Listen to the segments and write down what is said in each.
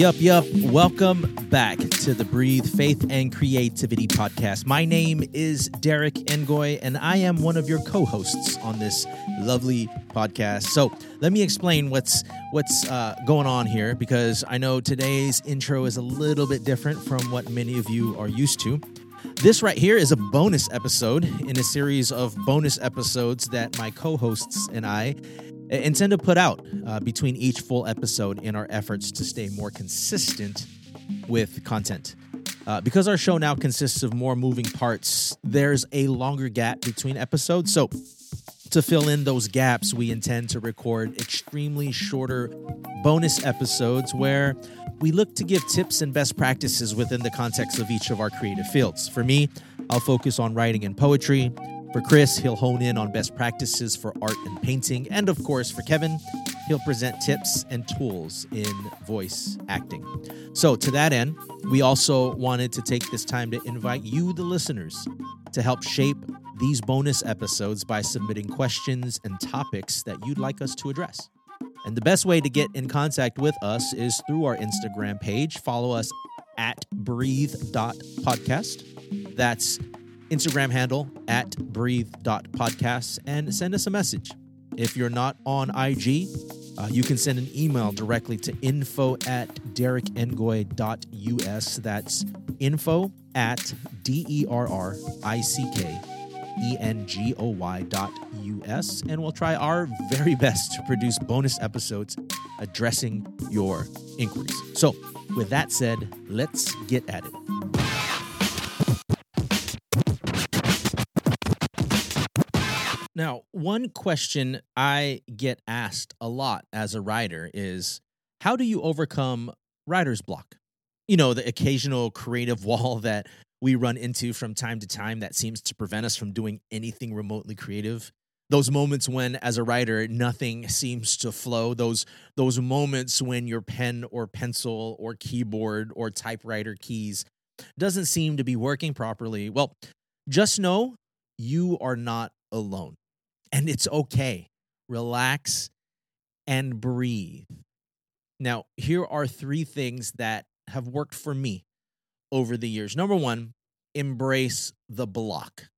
Yup, yup. Welcome back to the Breathe Faith and Creativity podcast. My name is Derrick Engoy, and I am one of your co-hosts on this lovely podcast. So let me explain what's what's uh, going on here, because I know today's intro is a little bit different from what many of you are used to. This right here is a bonus episode in a series of bonus episodes that my co-hosts and I intend to put out uh, between each full episode in our efforts to stay more consistent with content. Uh, because our show now consists of more moving parts, there's a longer gap between episodes. So, to fill in those gaps, we intend to record extremely shorter bonus episodes where we look to give tips and best practices within the context of each of our creative fields. For me, I'll focus on writing and poetry. For Chris, he'll hone in on best practices for art and painting. And of course, for Kevin, he'll present tips and tools in voice acting. So, to that end, we also wanted to take this time to invite you, the listeners, to help shape these bonus episodes by submitting questions and topics that you'd like us to address. And the best way to get in contact with us is through our Instagram page. Follow us at breathe.podcast. That's Instagram handle at breathe.podcast and send us a message. If you're not on IG, uh, you can send an email directly to info at derrickengoy.us. That's info at D E R R I C K E N G O Y dot US. And we'll try our very best to produce bonus episodes addressing your inquiries. So, with that said, let's get at it. Now, one question I get asked a lot as a writer is how do you overcome writer's block? You know, the occasional creative wall that we run into from time to time that seems to prevent us from doing anything remotely creative. Those moments when as a writer nothing seems to flow, those those moments when your pen or pencil or keyboard or typewriter keys doesn't seem to be working properly. Well, just know you are not alone and it's okay. Relax and breathe. Now, here are three things that have worked for me over the years. Number one, embrace the block.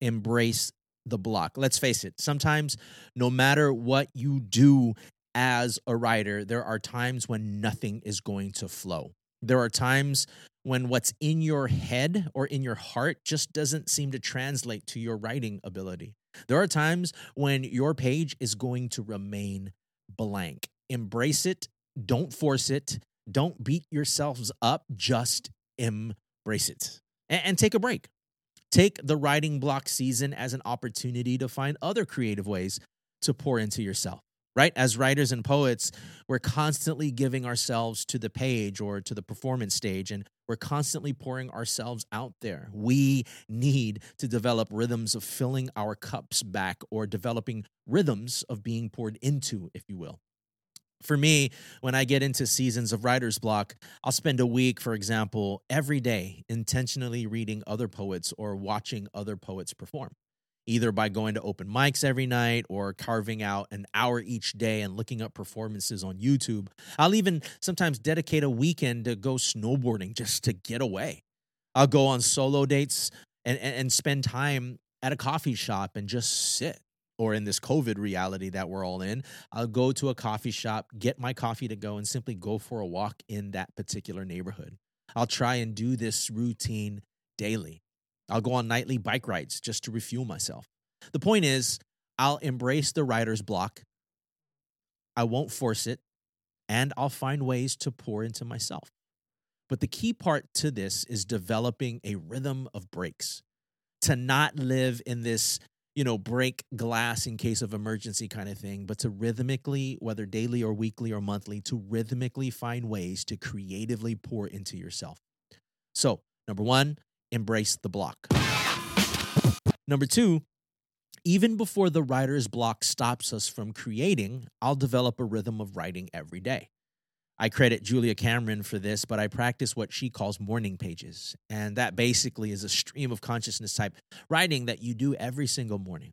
Embrace the block. Let's face it, sometimes, no matter what you do as a writer, there are times when nothing is going to flow. There are times when what's in your head or in your heart just doesn't seem to translate to your writing ability. There are times when your page is going to remain blank. Embrace it, don't force it, don't beat yourselves up, just embrace it. And, and take a break. Take the writing block season as an opportunity to find other creative ways to pour into yourself right? As writers and poets, we're constantly giving ourselves to the page or to the performance stage, and we're constantly pouring ourselves out there. We need to develop rhythms of filling our cups back or developing rhythms of being poured into, if you will. For me, when I get into seasons of writer's block, I'll spend a week, for example, every day intentionally reading other poets or watching other poets perform either by going to open mics every night or carving out an hour each day and looking up performances on YouTube. I'll even sometimes dedicate a weekend to go snowboarding just to get away. I'll go on solo dates and, and, and spend time at a coffee shop and just sit. Or in this COVID reality that we're all in, I'll go to a coffee shop, get my coffee to go, and simply go for a walk in that particular neighborhood. I'll try and do this routine daily. I'll go on nightly bike rides just to refuel myself. The point is, I'll embrace the writer's block. I won't force it, and I'll find ways to pour into myself. But the key part to this is developing a rhythm of breaks, to not live in this, you know, break glass in case of emergency kind of thing, but to rhythmically, whether daily or weekly or monthly, to rhythmically find ways to creatively pour into yourself. So, number one, embrace the block. Number two, even before the writer's block stops us from creating, I'll develop a rhythm of writing every day. I credit Julia Cameron for this, but I practice what she calls morning pages. And that basically is a stream of consciousness type writing that you do every single morning.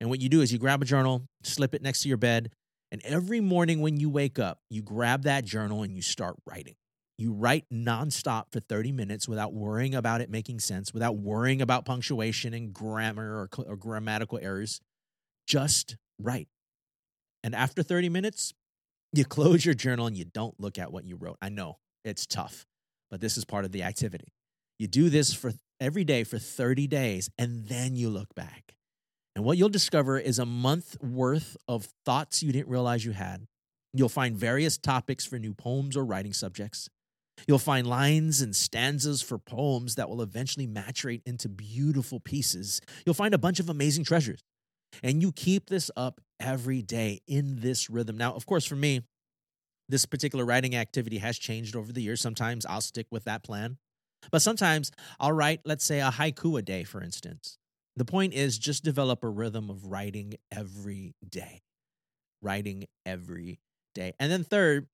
And what you do is you grab a journal, slip it next to your bed, and every morning when you wake up, you grab that journal and you start writing. You write nonstop for 30 minutes without worrying about it making sense, without worrying about punctuation and grammar or, or grammatical errors. Just write. And after 30 minutes, you close your journal and you don't look at what you wrote. I know it's tough, but this is part of the activity. You do this for every day for 30 days, and then you look back. And what you'll discover is a month worth of thoughts you didn't realize you had. You'll find various topics for new poems or writing subjects. You'll find lines and stanzas for poems that will eventually maturate into beautiful pieces. You'll find a bunch of amazing treasures. And you keep this up every day in this rhythm. Now, of course, for me, this particular writing activity has changed over the years. Sometimes I'll stick with that plan, but sometimes I'll write, let's say, a haiku a day, for instance. The point is just develop a rhythm of writing every day. Writing every day. And then, third,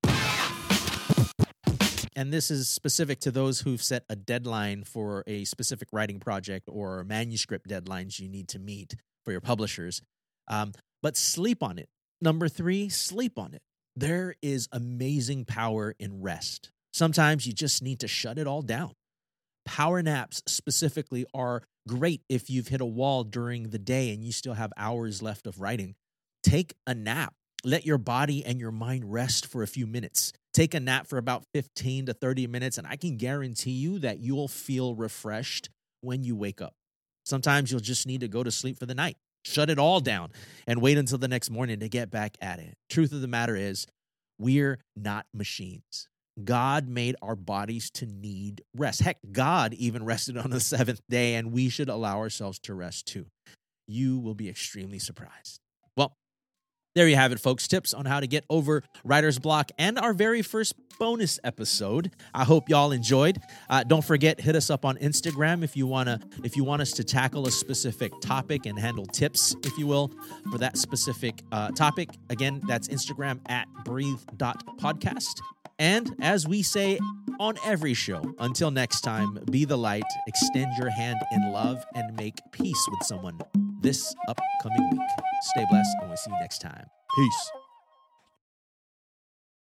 and this is specific to those who've set a deadline for a specific writing project or manuscript deadlines you need to meet for your publishers. Um, but sleep on it. Number three, sleep on it. There is amazing power in rest. Sometimes you just need to shut it all down. Power naps specifically are great if you've hit a wall during the day and you still have hours left of writing. Take a nap. Let your body and your mind rest for a few minutes. Take a nap for about 15 to 30 minutes, and I can guarantee you that you'll feel refreshed when you wake up. Sometimes you'll just need to go to sleep for the night, shut it all down, and wait until the next morning to get back at it. Truth of the matter is, we're not machines. God made our bodies to need rest. Heck, God even rested on the seventh day, and we should allow ourselves to rest too. You will be extremely surprised. There you have it, folks. Tips on how to get over writer's block and our very first bonus episode. I hope y'all enjoyed. Uh, don't forget, hit us up on Instagram if you wanna if you want us to tackle a specific topic and handle tips, if you will, for that specific uh, topic. Again, that's Instagram at breathe.podcast. And as we say on every show, until next time, be the light, extend your hand in love, and make peace with someone this upcoming week. Stay blessed, and we'll see you next time. Peace.